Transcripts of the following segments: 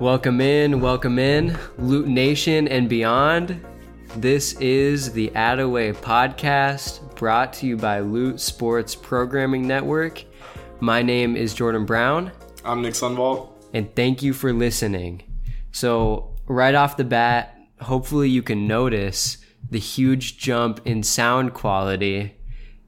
Welcome in, welcome in, Lute Nation and beyond. This is the Attaway podcast brought to you by Lute Sports Programming Network. My name is Jordan Brown, I'm Nick Sunval. and thank you for listening. So, right off the bat, hopefully you can notice the huge jump in sound quality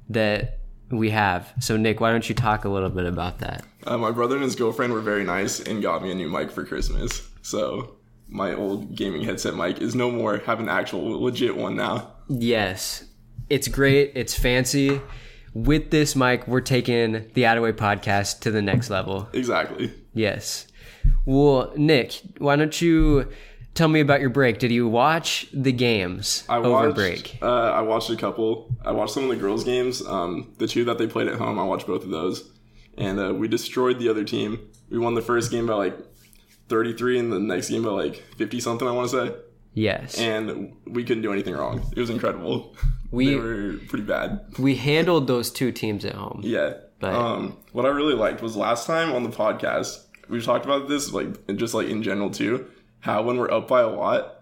that we have. So, Nick, why don't you talk a little bit about that? Uh, my brother and his girlfriend were very nice and got me a new mic for Christmas. So my old gaming headset mic is no more. Have an actual legit one now. Yes, it's great. It's fancy. With this mic, we're taking the Attaway podcast to the next level. Exactly. Yes. Well, Nick, why don't you tell me about your break? Did you watch the games I over watched, break? Uh, I watched a couple. I watched some of the girls' games. Um, the two that they played at home, I watched both of those, and uh, we destroyed the other team. We won the first game by like 33, and the next game by like 50 something. I want to say, Yes. and we couldn't do anything wrong. It was incredible. We- were pretty bad. we handled those two teams at home. Yeah. But- um, what I really liked was last time on the podcast, we talked about this, like, just like in general too, how when we're up by a lot,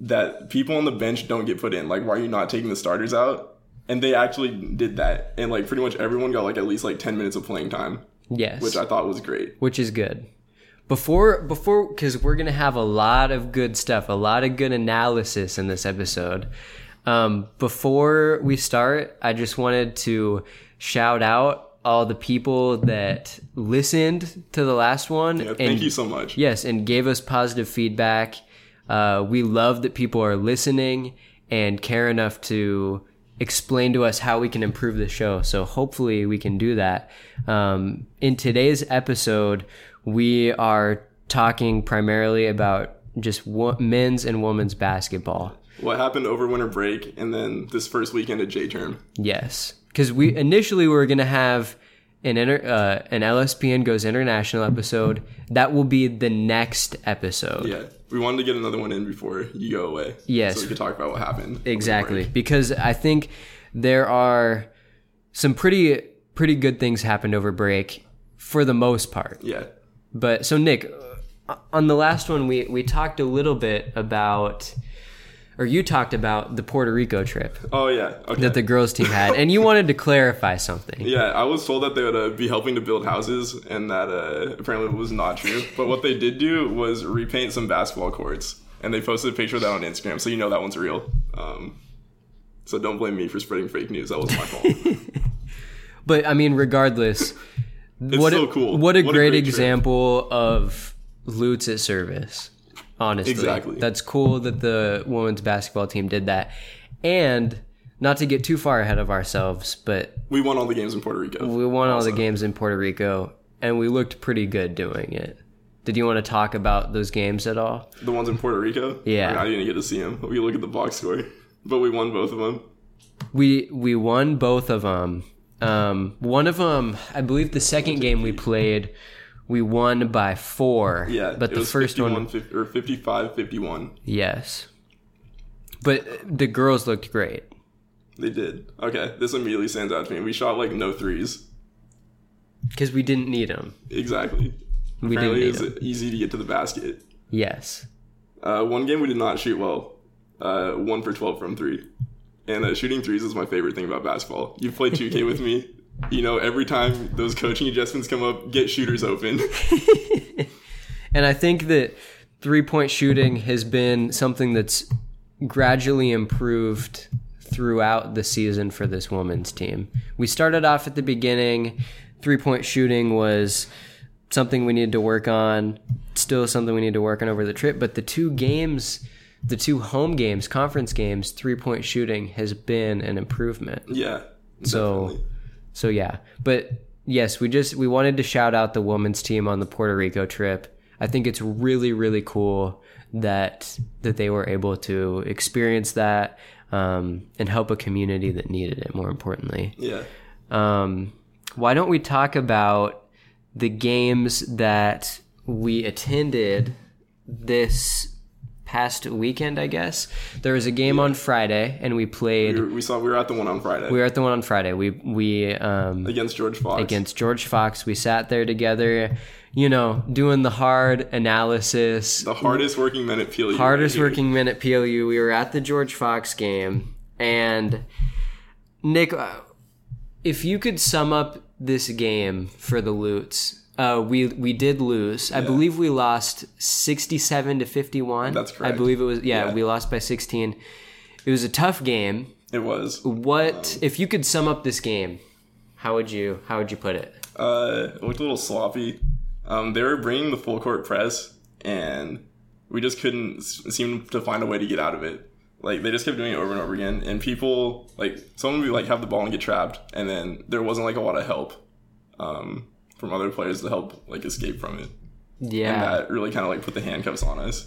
that people on the bench don't get put in. Like, why are you not taking the starters out? And they actually did that. And like, pretty much everyone got like at least like 10 minutes of playing time, Yes. which I thought was great. which is good. Before, before, because we're gonna have a lot of good stuff, a lot of good analysis in this episode. Um, before we start, I just wanted to shout out all the people that listened to the last one. Yeah, and thank you so much. Yes, and gave us positive feedback. Uh, we love that people are listening and care enough to explain to us how we can improve the show. So hopefully we can do that. Um, in today's episode, we are talking primarily about just wo- men's and women's basketball. What happened over winter break and then this first weekend of J term? Yes, because we initially we were gonna have an inter, uh, an LSPN goes international episode. That will be the next episode. Yeah. We wanted to get another one in before you go away. Yes. So we could talk about what happened. Exactly, because I think there are some pretty pretty good things happened over break for the most part. Yeah. But so Nick, uh, on the last one we we talked a little bit about or you talked about the Puerto Rico trip Oh, yeah. Okay. that the girls team had and you wanted to clarify something. Yeah, I was told that they would uh, be helping to build houses, and that uh, apparently was not true. But what they did do was repaint some basketball courts, and they posted a picture of that on Instagram, so you know that one's real. Um, so don't blame me for spreading fake news. That was my fault. But I mean regardless what still a, cool. What a What a great, example of Lutes at service. Honestly, Exactly. That's cool that the women's basketball team did that, and not to get too far ahead of ourselves, but we won all the games in Puerto Rico. we won all the games in Puerto Rico, and we looked pretty good doing it. Did you want to talk about those games at all? The ones in Puerto Rico. Yeah. I didn't get to see them. We look at the box score, but we won both of them. We we won both of them. Um, one of them, I believe, the second game we played, we won by four. Yeah, but it the first 51, one, 50, or 55, 51. yes. But the girls looked great. They did. Okay, this immediately stands out to me. We shot like no threes. Because we didn't need them. Exactly. We Apparently, didn't it need was them. easy to get to the basket. Yes. Uh, one game we did not shoot well. Uh, one for 12 from three. And uh, shooting threes is my favorite thing about basketball. You've played 2K with me. You know, every time those coaching adjustments come up, get shooters open. And I think that three point shooting has been something that's gradually improved throughout the season for this women's team. We started off at the beginning, three point shooting was something we needed to work on, still something we need to work on over the trip, but the two games, the two home games, conference games, three point shooting has been an improvement. yeah. Definitely. So yeah, but yes, we just we wanted to shout out the women's team on the Puerto Rico trip. I think it's really really cool that that they were able to experience that um, and help a community that needed it. More importantly, Yeah. um, why don't we talk about the games that we attended this past weekend? I guess there was a game on Friday, and we played. We, were, we saw we were at the one on Friday We were at the one on Friday. We we um, against George Fox. against George Fox. We sat there together, you know, doing the hard analysis, The hardest working men at PLU. hardest right working men at PLU. We were at the George Fox game, and Nick, uh, if you could sum up this game for the Lutes, uh, we we did lose. I believe we lost sixty-seven to fifty-one. That's I believe it was. Yeah, Yeah. we lost by sixteen. It was a tough game. It was. What if you could sum up this game? How would you How would you put it? Uh, it looked a little sloppy. Um, they were bringing the full court press, and we just couldn't seem to find a way to get out of it. Like they just kept doing it over and over again, and people like someone would like have the ball and get trapped, and then there wasn't like a lot of help um, from other players to help like escape from it. Yeah. And that really kind of like put the handcuffs on us.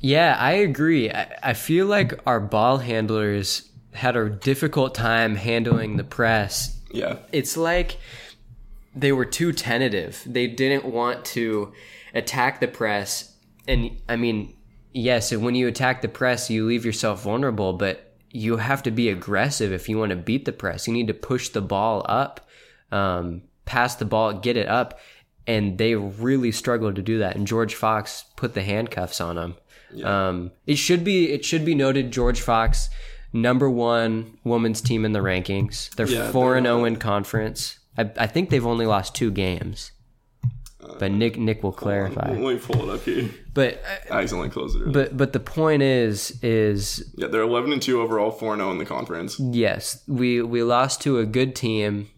Yeah, I agree. I, I feel like our ball handlers had a difficult time handling the press. Yeah, It's like they were too tentative. They didn't want to attack the press. And I mean, yes, and when you attack the press, you leave yourself vulnerable, but you have to be aggressive if you want to beat the press. You need to push the ball up, um, pass the ball, get it up. And they really struggled to do that. And George Fox put the handcuffs on them. Um, it should be it should be noted George Fox, number one women's team in the rankings. They're Yeah, four and zero in conference. I, I think they've only lost two games, but Nick Nick will clarify. Let me pull it up here. But I accidentally closed it. but but the point is is yeah, they're eleven and two overall, four and zero in the conference. yes we we lost to a good team.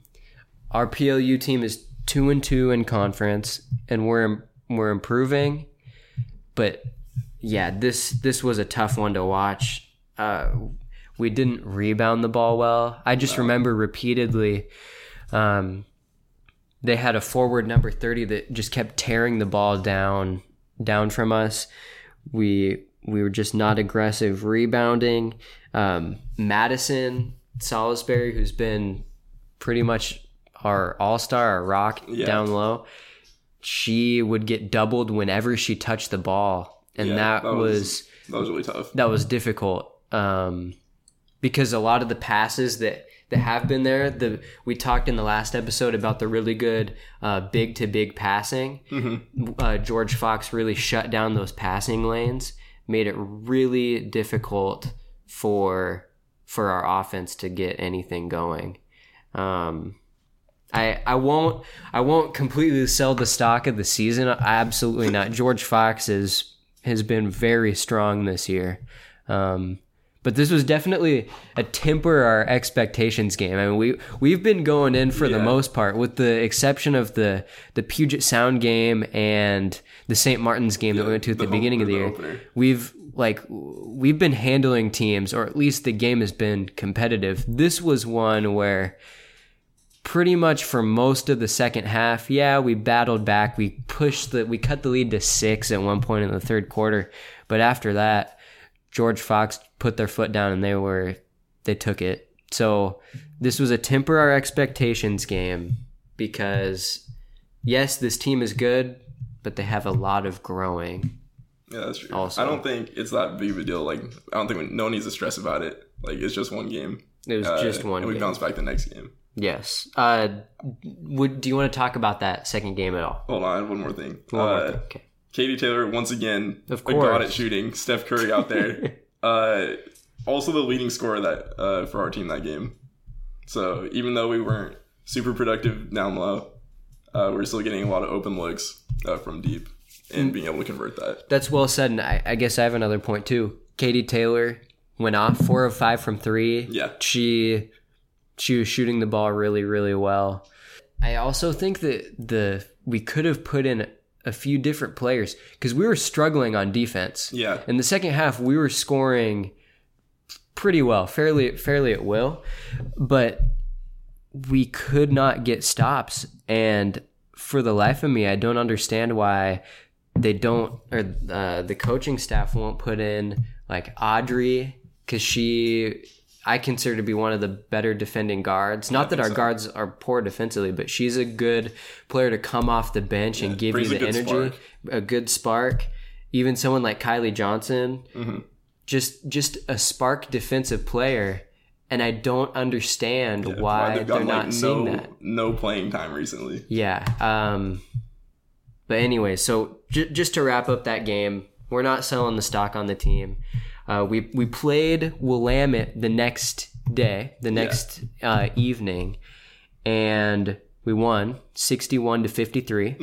Our PLU team is two and two in conference, and we're we're improving. But yeah, this this was a tough one to watch. Uh, we didn't rebound the ball well. I just remember repeatedly. Um, they had a forward number 30 that just kept tearing the ball down down from us. We we were just not aggressive rebounding. Um, Madison Salisbury, who's been pretty much our all star, our rock Yeah. down low, she would get doubled whenever she touched the ball, and Yeah, that, that was, was- That was really tough. that was difficult um, because a lot of the passes that that have been there, the we talked in the last episode about the really good uh, big to big passing. Uh, George Fox really shut down those passing lanes, made it really difficult for for our offense to get anything going. Um, I I won't I won't completely sell the stock of the season. Absolutely not. George Fox is has been very strong this year. Um, but this was definitely a temper our expectations game. I mean, we we've been going in for the most part, with the exception of the the Puget Sound game and the St. Martin's game that we went to at the, the beginning of the year. opener. We've like we've been handling teams, or at least the game has been competitive. This was one where pretty much for most of the second half, yeah, we battled back. We pushed the we cut the lead to six at one point in the third quarter, but after that, George Fox put their foot down and they were they took it. So this was a temper our expectations game because yes, this team is good, but they have a lot of growing. Yeah, that's true. Also. I don't think it's that big of a deal. Like, I don't think we, no one needs to stress about it. Like, it's just one game. It was Uh, just one. And we bounce back the next game. Yes. Uh, would do you want to talk about that second game at all? Hold on, one more thing. One more uh, thing. Okay. Katie Taylor once again Of course. at shooting. Steph Curry out there. uh, also the leading scorer that uh, for our team that game. So even though we weren't super productive down low, uh, we are still getting a lot of open looks uh, from deep and being able to convert that. That's well said, and I, I guess I have another point too. Katie Taylor went off four of five from three. Yeah. She she was shooting the ball really, really well. I also think that the we could have put in a few different players because we were struggling on defense. Yeah. In the second half, we were scoring pretty well, fairly fairly at will, but we could not get stops. And for the life of me, I don't understand why they don't, or uh, the coaching staff won't put in like Audrey because she. I consider to be one of the better defending guards. Not that our so. guards are poor defensively, but she's a good player to come off the bench and give you the energy, spark. a good spark. Even someone like Kylie Johnson, Mm-hmm. just just a spark defensive player, and I don't understand why they've they're not like, seeing no, that. No playing time recently. Yeah. Um, but anyway, so j- just to wrap up that game, we're not selling the stock on the team. Uh, we we played Willamette the next day, the next uh, evening, and we won sixty-one to 53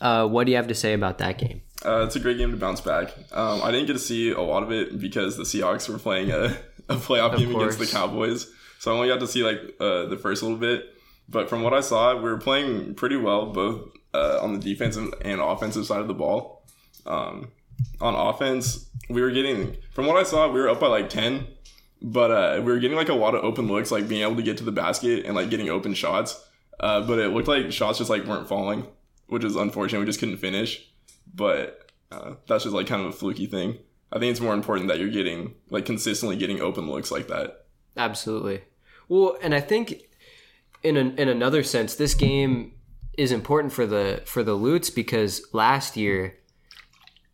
Uh, what do you have to say about that game? Uh, it's a great game to bounce back. Um, I didn't get to see a lot of it because the Seahawks were playing a, a playoff game against the. Cowboys, so I only got to see like uh, the first little bit. But from what I saw, we were playing pretty well, both uh, on the defensive and offensive side of the ball. Um, on offense, we were getting, from what I saw, we were up by like ten, but uh, we were getting like a lot of open looks, like being able to get to the basket and like getting open shots. Uh, but it looked like shots just like weren't falling, which is unfortunate. We just couldn't finish but uh, that's just like kind of a fluky thing. I think it's more important that you're getting like consistently getting open looks like that. Absolutely. Well, and I think in an, in another sense, this game is important for the for the Lutes because last year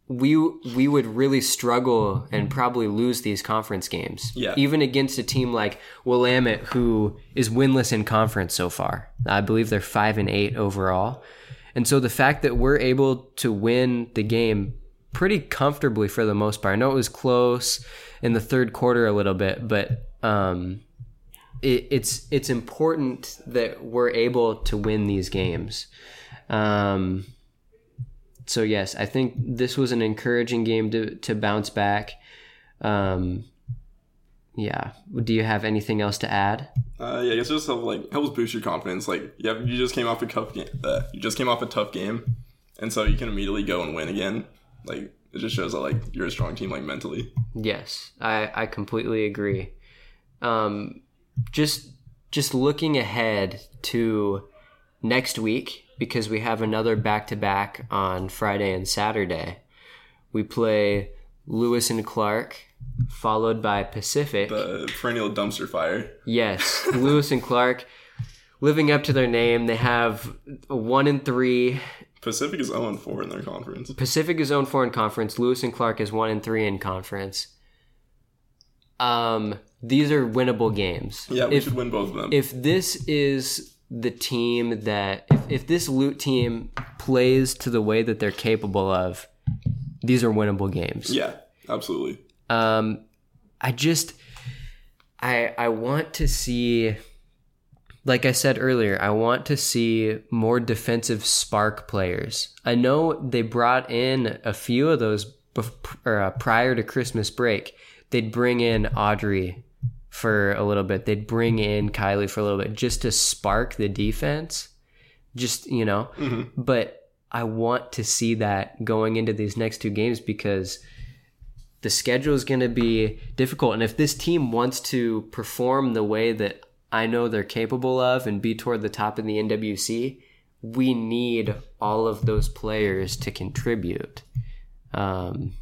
we we would really struggle and probably lose these conference games. Yeah. Even against a team like Willamette, who is winless in conference so far. I believe they're five and eight overall. And so the fact that we're able to win the game pretty comfortably for the most part. I know it was close in the third quarter a little bit, but um, it, it's it's important that we're able to win these games. Um, so yes, I think this was an encouraging game to to bounce back. Um, yeah. Do you have anything else to add? Uh, yeah, I guess it just help, like helps boost your confidence. Like, yeah, you just came off a tough game. Uh, you just came off a tough game, and so you can immediately go and win again. Like, it just shows that like you're a strong team, like mentally. Yes, I, I completely agree. Um, just just looking ahead to next week because we have another back to back on Friday and Saturday. We play Lewis and Clark, followed by Pacific. The perennial dumpster fire. Yes, Lewis and Clark, living up to their name, they have a one and three. Pacific is 0 4 in their conference. Pacific is zone four in conference. Lewis and Clark is one and three in conference. Um, these are winnable games. Yeah, we if should win both of them. if this is the team that if, if this Lute team plays to the way that they're capable of, these are winnable games. yeah, absolutely. Um, I just, I I want to see, like I said earlier, I want to see more defensive spark players. I know they brought in a few of those bef- or, uh, prior to Christmas break. They'd bring in Audrey for a little bit. They'd bring in Kylie for a little bit just to spark the defense. Just you know, but I want to see that going into these next two games because the schedule is going to be difficult. And if this team wants to perform the way that I know they're capable of and be toward the top in the NWC, we need all of those players to contribute. Um,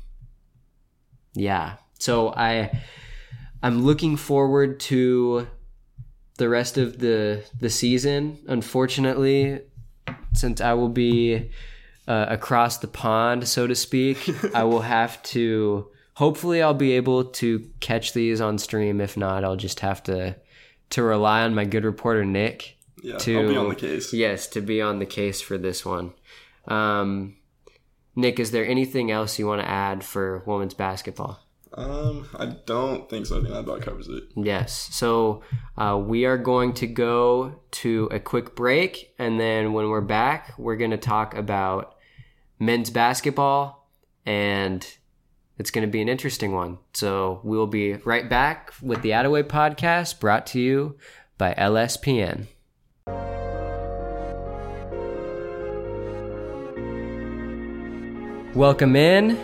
yeah. So I I'm looking forward to the rest of the the season. Unfortunately, since I will be uh, across the pond, so to speak, I will have to. Hopefully, I'll be able to catch these on stream. If not, I'll just have to to rely on my good reporter Nick. Yeah, to I'll be on the case. Yes, to be on the case for this one. Um, Nick, is there anything else you want to add for women's basketball? Um, I don't think so. I think that about covers it. Yes. So uh, we are going to go to a quick break, and then when we're back, we're going to talk about men's basketball, and it's going to be an interesting one. So we'll be right back with the Attaway podcast brought to you by LSPN. Welcome in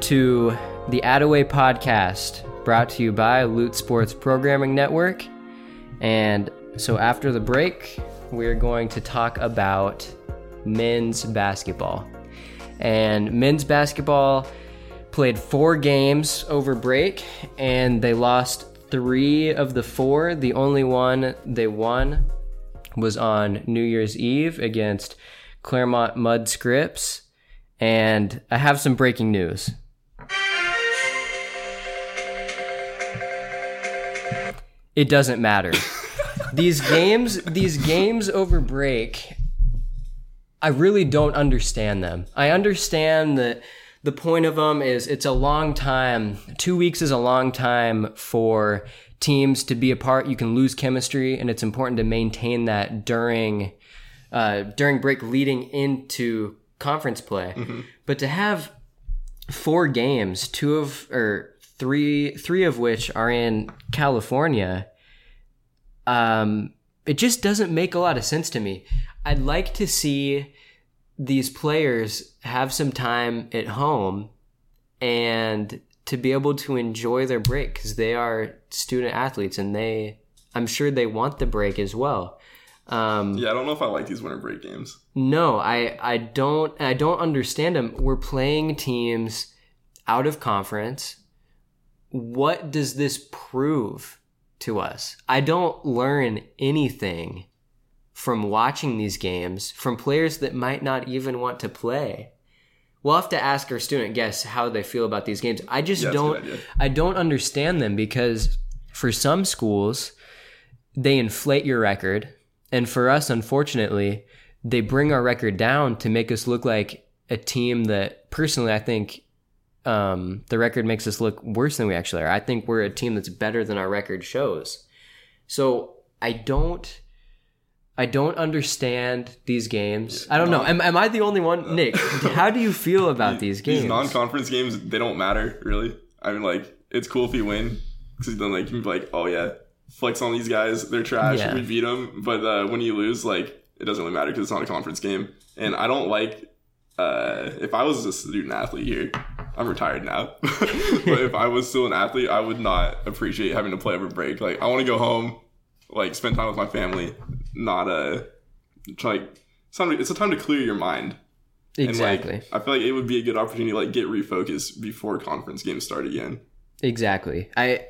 to the Attaway podcast brought to you by Lute Sports Programming Network. And so after the break, we're going to talk about men's basketball. And men's basketball played four games over break, and they lost three of the four. The only one they won was on New Year's Eve against Claremont Mudd Scripps. And I have some breaking news. It doesn't matter. these games, these games over break, I really don't understand them. I understand that the point of them is it's a long time. Two weeks is a long time for teams to be apart. You can lose chemistry, and it's important to maintain that during uh, during break leading into conference play. But to have four games, two of or three three of which are in California, um, it just doesn't make a lot of sense to me. I'd like to see these players have some time at home and to be able to enjoy their break because they are student athletes and they i'm sure they want the break as well um, Yeah, I don't know if I like these winter break games. no i i don't i don't understand them we're playing teams out of conference what does this prove to us? I don't learn anything from watching these games from players that might not even want to play. We'll have to ask our student guests how they feel about these games. I just Yeah, that's a good don't i don't understand them because for some schools they inflate your record. And for us unfortunately they bring our record down to make us look like a team that personally i think um, the record makes us look worse than we actually are i think we're a team that's better than our record shows so i don't i don't understand these games i don't know am, am i the only one nick how do you feel about these games These non-conference games, they don't matter really. I mean, like it's cool if you win because then like you can be like, oh yeah, flex on these guys, they're trash, Yeah. we beat them. But uh, when you lose, like it doesn't really matter because it's not a conference game. And I don't like uh, if I was a student athlete here. I'm retired now, but if I was still an athlete, I would not appreciate having to play over break. Like I want to go home, like spend time with my family, not a try, like it's, it's a time to clear your mind. And, like, exactly I feel like it would be a good opportunity to like get refocused before conference games start again. Exactly. I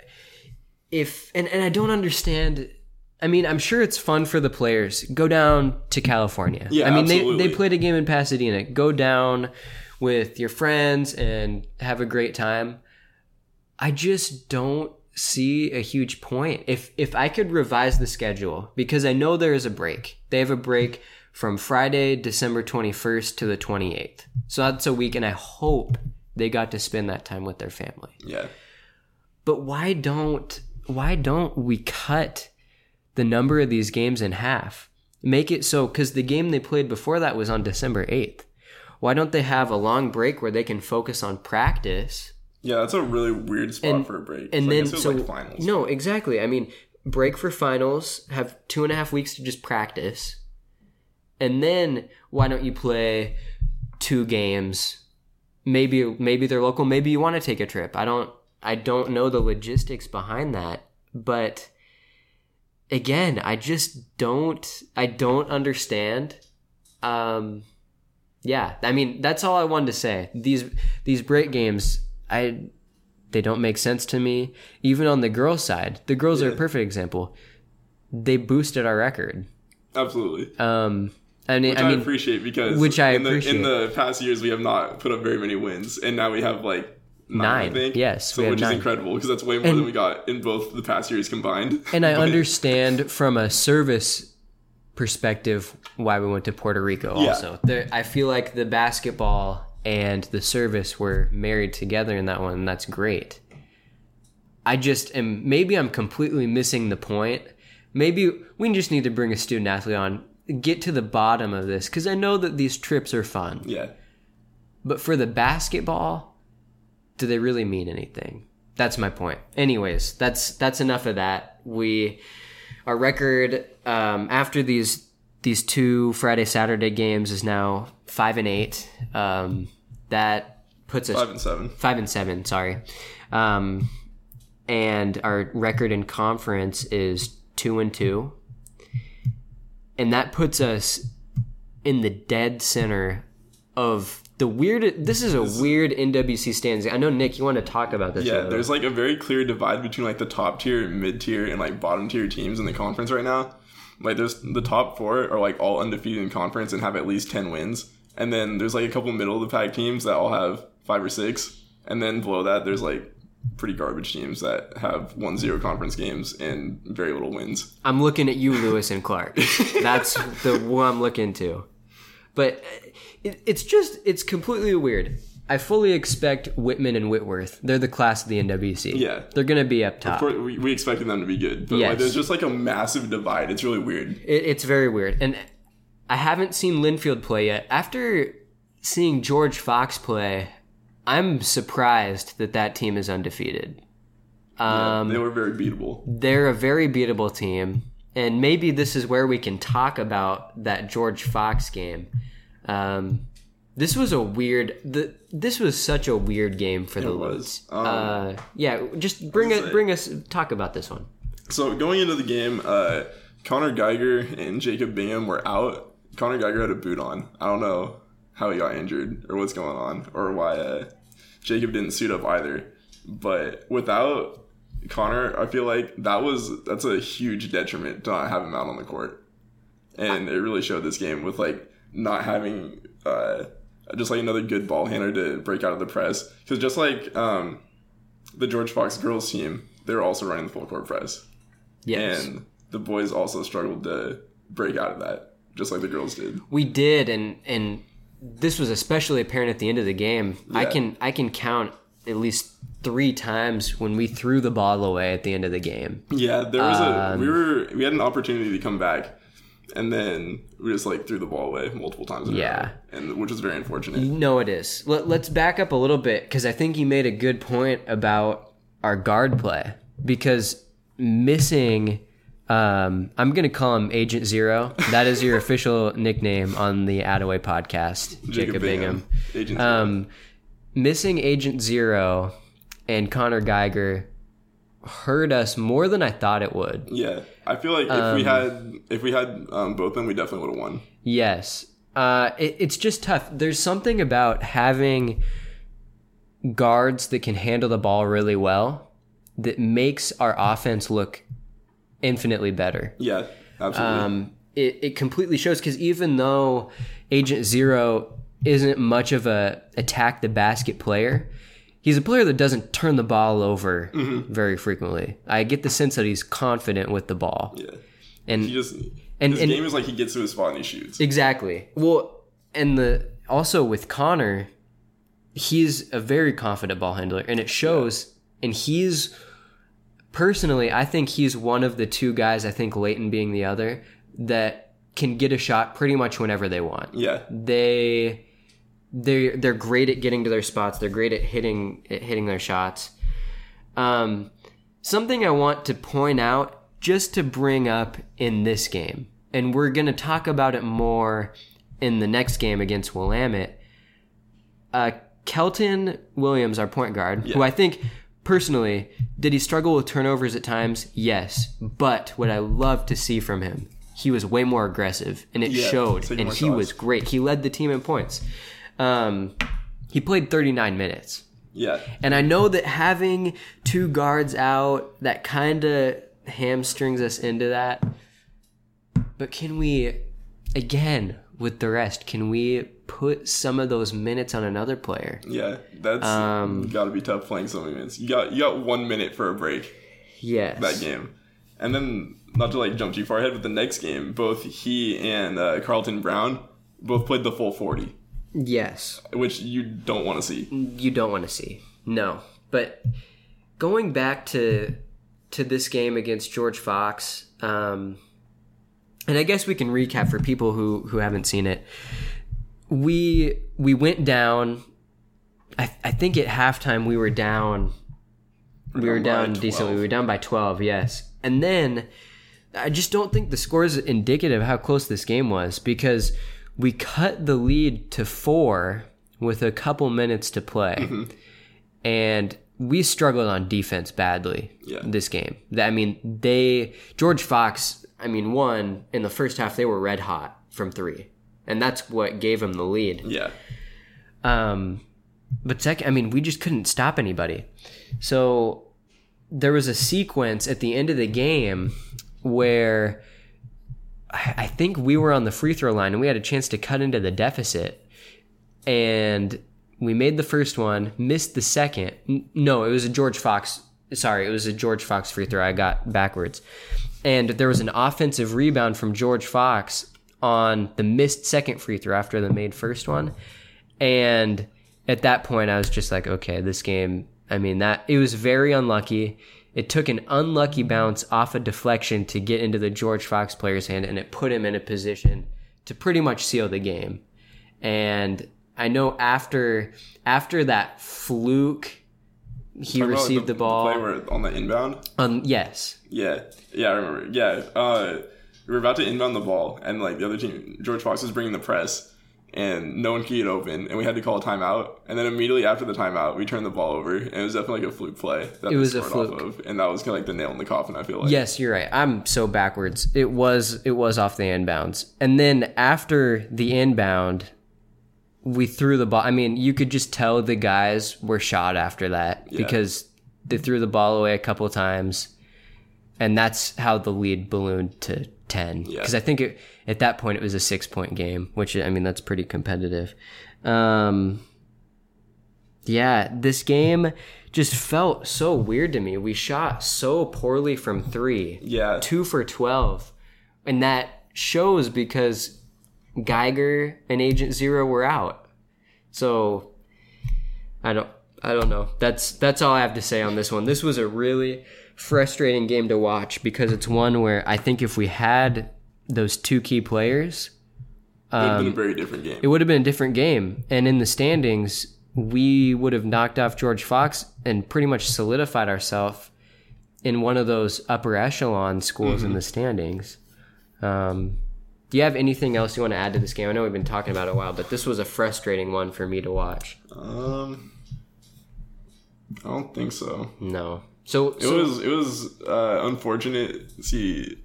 if and, and I don't understand I mean, I'm sure it's fun for the players. Go down to California. Yeah, I mean, they, they played a game in Pasadena. Go down with your friends and have a great time. I just don't see a huge point. If if I could revise the schedule because I know there is a break. They have a break from Friday, December 21st to the 28th. So that's a week and I hope they got to spend that time with their family Yeah. but why don't why don't we cut the number of these games in half. Make it so because the game they played before that was on december 8th why don't they have a long break where they can focus on practice? Yeah, that's a really weird spot And- for a break. and then so like finals. no exactly. I mean break for finals have two and a half weeks to just practice. And then why don't you play two games? Maybe maybe they're local maybe you want to take a trip. I don't i don't know the logistics behind that but again i just don't i don't understand um yeah i mean that's all i wanted to say. These these break games i they don't make sense to me. Even on the girls side the girls are a perfect example. They boosted our record. Absolutely. um and Which I, i mean appreciate because which I in the, appreciate. in the past years we have not put up very many wins, and now we have like nine, Nine, I think. yes, so we which is incredible because that's way more And- than we got in both the past years combined. and i understand from a service perspective why we went to puerto rico Yeah. also there, i feel like the basketball and the service were married together in that one and that's great i just am maybe i'm completely missing the point maybe we just need to bring a student athlete on get to the bottom of this because i know that these trips are fun Yeah. But for the basketball, do they really mean anything? That's my point. Anyways, that's that's enough of that. We our record um, after these these two Friday Saturday games is now five and eight. Um, that puts us Five and seven. five and seven. Sorry, um, and our record in conference is two and two, and that puts us in the dead center of the weird. This is a weird NWC standings. I know Nick, you want to talk about this? Yeah, there's like a very clear divide between like the top tier, mid tier, and like bottom tier teams in the conference right now. Like there's the top four are like all undefeated in conference and have at least ten wins, and then there's like a couple middle of the pack teams that all have five or six, and then below that there's like pretty garbage teams that have one zero conference games and very little wins. I'm looking at you, Lewis and Clark. That's the one I'm looking to. But it, it's just it's completely weird. I fully expect Whitman and Whitworth. They're the class of the NWC. Yeah. they're gonna be up top. Course, we, we expected them to be good, but Yes. like, there's just like a massive divide. It's really weird. It, it's very weird, and I haven't seen Linfield play yet. After seeing George Fox play, I'm surprised that that team is undefeated. Um, they were very beatable. they're a very beatable team, and maybe this is where we can talk about that George Fox game. Um, this was a weird. The, this was such a weird game for the was. Loons. Um, uh, yeah, just bring it. it- Bring us. Talk about this one. So going into the game, uh, Connor Geiger and Jacob Bingham were out. Connor Geiger had a boot on. I don't know how he got injured or what's going on or why uh, Jacob didn't suit up either. But without Connor, I feel like that was that's a huge detriment to not have him out on the court. And it really showed this game with like not having uh, just like another good ball handler to break out of the press. Because just like um, the George Fox girls team, they were also running the full court press Yes. and the boys also struggled to break out of that, just like the girls did. We did, and and this was especially apparent at the end of the game. I can I can count at least three times when we threw the ball away at the end of the game. Yeah, there was a Um, we were we had an opportunity to come back, and then we just like threw the ball away multiple times. Yeah. row, and which was very unfortunate. No, it is. Let, let's back up a little bit because I think you made a good point about our guard play because missing. Um, I'm gonna call him Agent Zero. That is your official nickname on the Attaway podcast, Jacob, Bingham. Agent Um, missing Agent Zero and Connor Geiger hurt us more than I thought it would. yeah, I feel like if um, we had if we had um, both of them, we definitely would have won. Yes. Uh, it, it's just tough. There's something about having guards that can handle the ball really well that makes our offense look infinitely better. Yeah, absolutely. Um, it, it completely shows because even though Agent Zero isn't much of a attack the basket player, he's a player that doesn't turn the ball over mm-hmm. very frequently. I get the sense that he's confident with the ball. yeah, And he just and- his and- game is like he gets to his spot and he shoots. Exactly. Well, and the also with Connor, he's a very confident ball handler, and it shows. And he's personally, I think he's one of the two guys. I think Leighton being the other that can get a shot pretty much whenever they want. Yeah, They they they're great at getting to their spots. They're great at hitting at hitting their shots. Um, something I want to point out just to bring up in this game, and we're gonna talk about it more in the next game against Willamette. Uh, Kelton Williams, our point guard, who I think personally did he struggle with turnovers at times? Yes, but what I love to see from him, he was way more aggressive, and it Yeah, showed, and he shots. was great. He led the team in points. Um, he played 39 minutes. yeah, And I know that having two guards out, that kind of hamstrings us into that. But can we, again, with the rest, can we put some of those minutes on another player? yeah. That's Um, got to be tough playing so many minutes. You got you got one minute for a break. Yes. that game. And then, not to like jump too far ahead, but the next game, both he and uh, Carlton Brown both played the full 40, Yes. which you don't want to see. you don't want to see. No. But going back to to this game against George Fox, um, and I guess we can recap for people who who haven't seen it. We we went down. I I think at halftime we were down. We were down down decently. We were down by twelve. Yes, and then I just don't think the score is indicative of how close this game was because we cut the lead to four with a couple minutes to play, Mm-hmm. and we struggled on defense badly Yeah. this game. I mean, they George Fox. I mean, one in the first half they were red hot from three, and that's what gave them the lead. Yeah. Um, but second, I mean, we just couldn't stop anybody. So there was a sequence at the end of the game where I think we were on the free throw line and we had a chance to cut into the deficit. And we made the first one, missed the second. No, it was a George Fox. Sorry, it was a George Fox free throw. I got backwards. And there was an offensive rebound from George Fox on the missed second free throw after the made first one. And at that point, I was just like, okay, this game, I mean, that it was very unlucky. It took an unlucky bounce off a deflection to get into the George Fox player's hand, and it put him in a position to pretty much seal the game. And I know after after that fluke, he received the, ball. play on the inbound. um, yes, Yeah, yeah, I remember. Yeah, uh, we were about to inbound the ball, and like the other team, George Fox was bringing the press, and no one could get open, and we had to call a timeout. And then immediately after the timeout, we turned the ball over, and it was definitely like a fluke play. That It was a scored off of, and that was kind of like the nail in the coffin. I feel like. Yes, you're right. I'm so backwards. It was it was off the inbounds. And then after the inbound, we threw the ball. I mean, you could just tell the guys were shot after that because they threw the ball away a couple times. And that's how the lead ballooned to 10. Yeah. Because I think it, at that point it was a six point game, which, I mean, that's pretty competitive. Um, yeah, this game just felt so weird to me. We shot so poorly from three Yeah. two for 12 and that shows because geiger and agent zero were out so i don't i don't know that's that's all i have to say on this one this was a really frustrating game to watch because it's one where i think if we had those two key players it would have Um, been a very different game. it would have been a different game. And in the standings, we would have knocked off George Fox and pretty much solidified ourselves in one of those upper echelon schools in the standings. Um, do you have anything else you want to add to this game? I know we've been talking about it a while, but this was a frustrating one for me to watch. um, I don't think so. No. So, It so- was it was uh, unfortunate see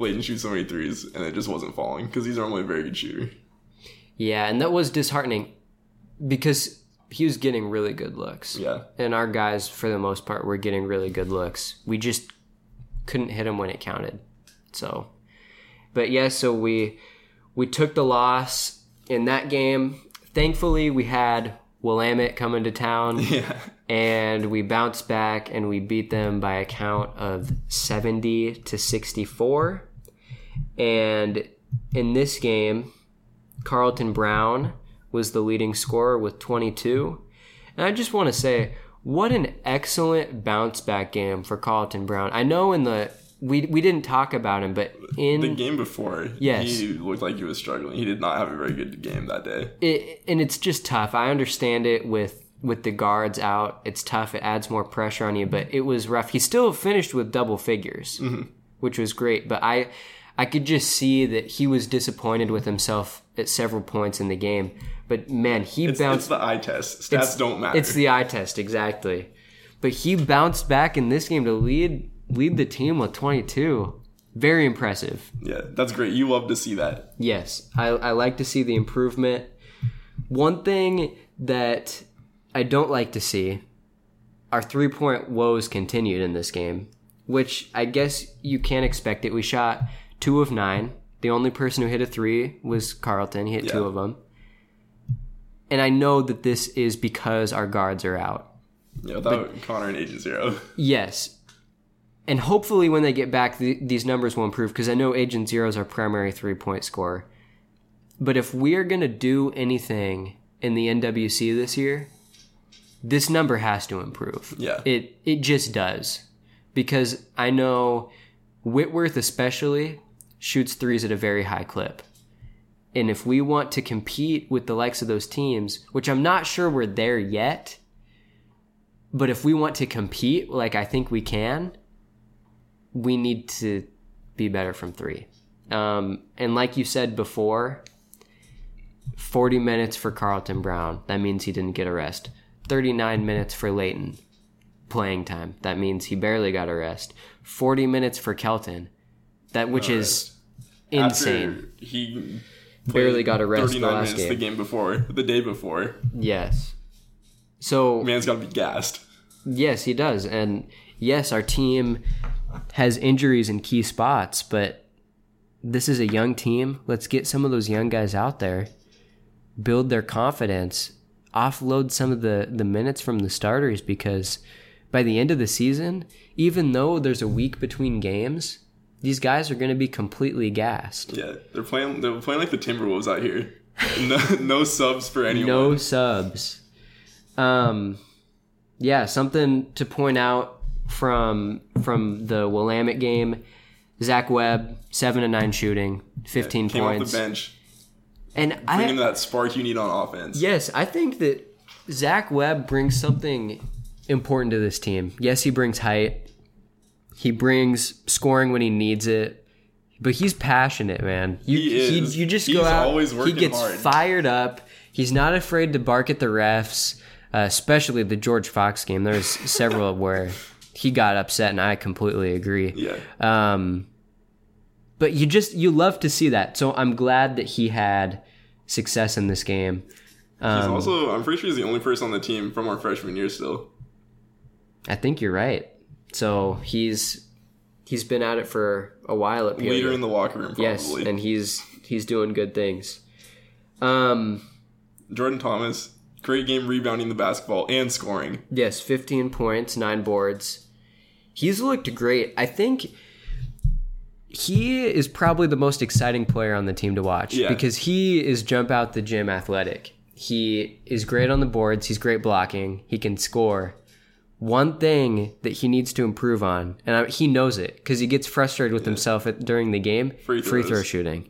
Layton shoot so many threes, and it just wasn't falling because he's normally a very good shooter. yeah, and that was disheartening because he was getting really good looks. Yeah. and our guys for the most part were getting really good looks we just couldn't hit them when it counted so but yeah so we we took the loss in that game thankfully we had willamette coming to town Yeah. and we bounced back and we beat them by a count of 70 to 64 and in this game carlton brown was the leading scorer with 22 and i just want to say what an excellent bounce back game for carlton brown i know in the we, we didn't talk about him but in The game before, Yes. he looked like he was struggling. He did not have a very good game that day. it, and it's just tough. I understand it with with the guards out. It's tough. It adds more pressure on you, but it was rough. He still finished with double figures, mm-hmm. which was great. But I I could just see that he was disappointed with himself at several points in the game. But man, he It's, bounced. it's the eye test. Stats don't matter. It's the eye test exactly. But he bounced back in this game to lead lead the team with 22. Very impressive. yeah, that's great. You love to see that. Yes, I, I like to see the improvement. One thing that I don't like to see are three point woes continued in this game, which I guess you can't expect it. We shot two of nine. The only person who hit a three was Carlton. He hit two of them. And I know that this is because our guards are out. Yeah, without Connor and Agent Zero. Yes. And hopefully, when they get back, th- these numbers will improve because I know Agent Zero is our primary three point scorer. But if we are going to do anything in the NWC this year, this number has to improve. Yeah. It, it just does. Because I know Whitworth, especially, shoots threes at a very high clip. And if we want to compete with the likes of those teams, which I'm not sure we're there yet, but if we want to compete like I think we can, we need to be better from three. Um, and like you said before, 40 minutes for Carlton Brown. That means he didn't get a rest. 39 minutes for Leighton playing time. That means he barely got a rest. 40 minutes for Kelton. That which is insane. He Barely got a rest 39 last minutes game. the game before, the day before. Yes. So Man's got to be gassed. Yes, he does. And yes, our team has injuries in key spots, but this is a young team. Let's get some of those young guys out there, build their confidence, offload some of the, the minutes from the starters because by the end of the season, even though there's a week between games, these guys are going to be completely gassed. Yeah, they're playing. They're playing like the Timberwolves out here. No, no subs for anyone. No subs. Um, yeah, something to point out from from the Willamette game. Zach Webb, seven and nine shooting, fifteen Came points. off the bench, and bringing I that spark you need on offense. yes, I think that Zach Webb brings something important to this team. Yes, he brings height. He brings scoring when he needs it. But he's passionate, man. You, He is. you just He's go out. always he gets hard. fired up. He's not afraid to bark at the refs, uh, especially the George Fox game. There's several where he got upset, and I completely agree. Yeah. Um, but you just you love to see that. So I'm glad that he had success in this game. He's Um, also. I'm pretty sure he's the only person on the team from our freshman year still. I think you're right. So he's he's been at it for a while at PLU. Leader in the locker room, probably. yes, and he's he's doing good things. Um, Jordan Thomas, great game rebounding the basketball and scoring. yes, 15 points, nine boards. He's looked great. I think he is probably the most exciting player on the team to watch Yeah. because he is jump out the gym athletic. He is great on the boards. He's great blocking. He can score. One thing that he needs to improve on, and I, he knows it because he gets frustrated with himself at, during the game, Free free throw shooting.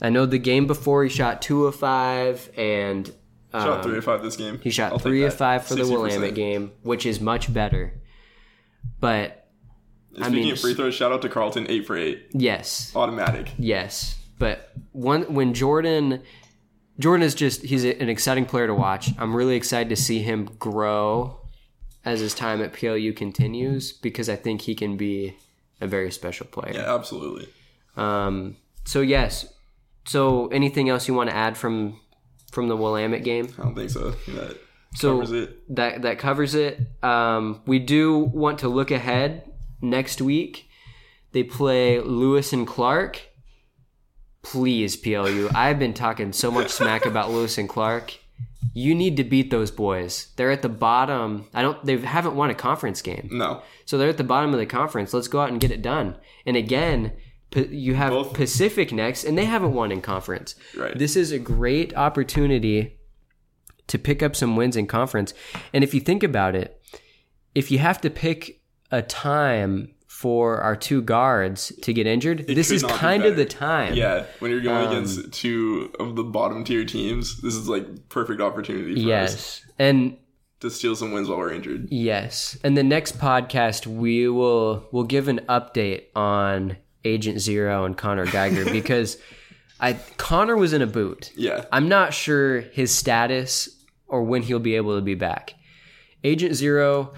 I know the game before he shot two of five, and Shot um, three of five this game. he shot I'll three of five for the 60%. Willamette game, which is much better. But Speaking mean, of free throws, shout out to Carlton, eight for eight, yes, automatic. yes. But one when Jordan, Jordan is just he's an exciting player to watch. I'm really excited to see him grow as his time at PLU continues because I think he can be a very special player. Yeah, absolutely. Um, so yes. So anything else you want to add from from the Willamette game? I don't think so. That So covers it. that that covers it. Um, we do want to look ahead next week. They play Lewis and Clark. Please, PLU. I've been talking so much smack about Lewis and Clark. You need to beat those boys. They're at the bottom. I don't. They haven't won a conference game, No, so they're at the bottom of the conference. Let's go out and get it done. And again, you have Both- Pacific next, and they haven't won in conference. Right. This is a great opportunity to pick up some wins in conference. And if you think about it, if you have to pick a time for our two guards to get injured, this is not be kind of the time. yeah. When you're going Um, against two of the bottom tier teams, this is like perfect opportunity for us Yes. And to steal some wins while we're injured. yes. And the next podcast we will will give an update on Agent Zero and Connor Geiger because I Connor was in a boot. Yeah, I'm not sure his status or when he'll be able to be back. Agent Zero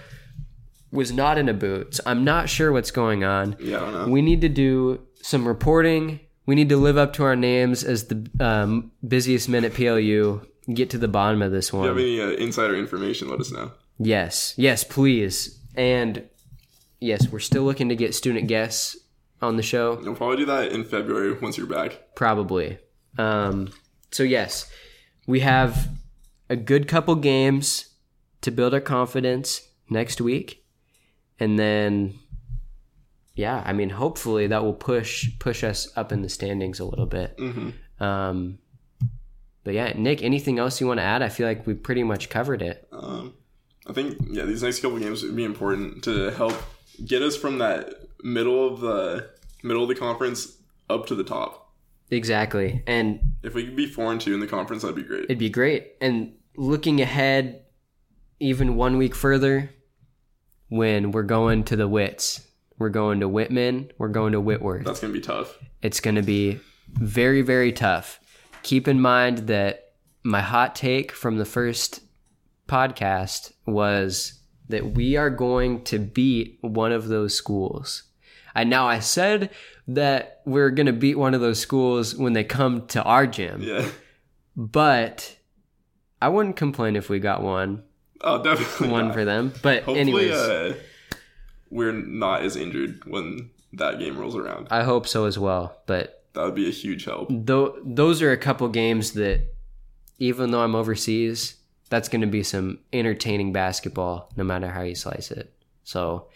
was not in a boot. So I'm not sure what's going on. yeah. I don't know. We need to do some reporting. We need to live up to our names as the um, busiest men at PLU. Get to the bottom of this If you have one. any uh, insider information, let us know. Yes, yes, please. And yes, we're still looking to get student guests on the show. We'll probably do that in February once you're back. Probably. Um, so yes, we have a good couple games to build our confidence next week, and then, yeah, I mean, hopefully that will push push us up in the standings a little bit. hmm Um, but yeah, Nick, anything else you want to add? I feel like we pretty much covered it. Um, I think yeah, these next couple games would be important to help get us from that middle of the middle of the conference up to the top. Exactly, and If we could be four and two in the conference, that'd be great. It'd be great. And looking ahead, even one week further, when we're going to the Wits, we're going to Whitman, we're going to Whitworth. That's gonna be tough. It's going to be very, very tough. Keep in mind that my hot take from the first podcast was that we are going to beat one of those schools. And now I said that we're going to beat one of those schools when they come to our gym. Yeah. But I wouldn't complain if we got one Oh, definitely. one not. for them. But Hopefully, anyways, uh, we're not as injured when that game rolls around. I hope so as well. But That would be a huge help. though those are a couple games that even though I'm overseas, that's going to be some entertaining basketball no matter how you slice it. So,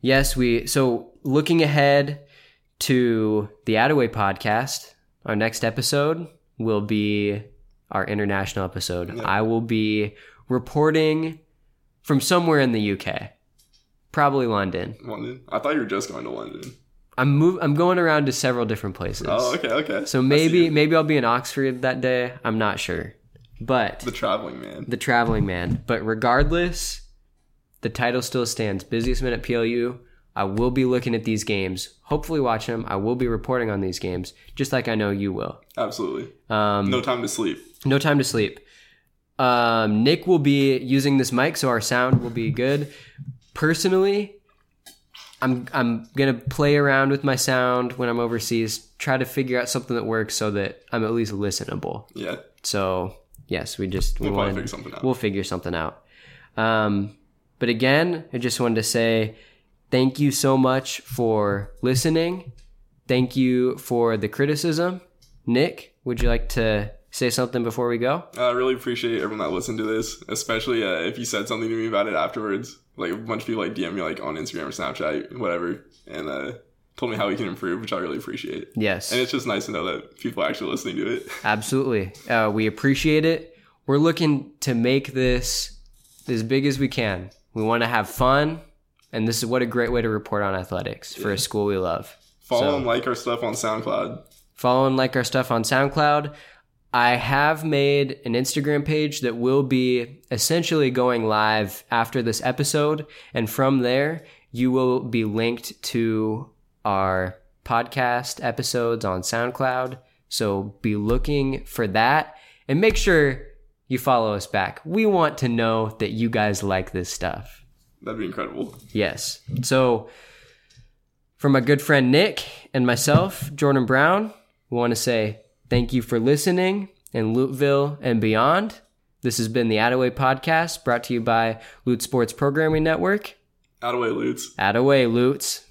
yes, we so looking ahead to the Attaway podcast. Our next episode will be our international episode. I will be reporting from somewhere in the UK, probably London. London. I thought you were just going to London. I'm move, I'm going around to several different places. Oh, okay, okay. So maybe maybe I'll be in Oxford that day. I'm not sure. But the traveling man. the traveling man. But regardless, the title still stands. Busiest man at PLU. I will be looking at these games. Hopefully, watch them. I will be reporting on these games, just like I know you will. Absolutely. Um, No time to sleep. no time to sleep. Um, Nick will be using this mic, so our sound will be good. Personally, I'm I'm gonna play around with my sound when I'm overseas. Try to figure out something that works so that I'm at least listenable. Yeah. So yes, we just we We'll wanted- figure something out. We'll figure something out. Um, but again, I just wanted to say thank you so much for listening. Thank you for the criticism. Nick, would you like to say something before we go? I really appreciate everyone that listened to this, especially uh, if you said something to me about it afterwards. Like a bunch of people like DM me like on Instagram or Snapchat, whatever, and uh, told me how we can improve, which I really appreciate. Yes, And it's just nice to know that people are actually listening to it. absolutely. Uh, we appreciate it. We're looking to make this as big as we can. We want to have fun, and this is what a great way to report on athletics for a school we love. Follow So- and like our stuff on SoundCloud. follow and like our stuff on SoundCloud. I have made an Instagram page that will be essentially going live after this episode. And from there, you will be linked to our podcast episodes on SoundCloud. So be looking for that and make sure you follow us back. We want to know that you guys like this stuff. That'd be incredible. Yes. So, for my good friend Nick and myself, Jordan Brown, we want to say thank you for listening in Luteville and beyond. This has been the Attaway Podcast brought to you by Lute Sports Programming Network. Attaway, Lutes. Attaway, Lutes.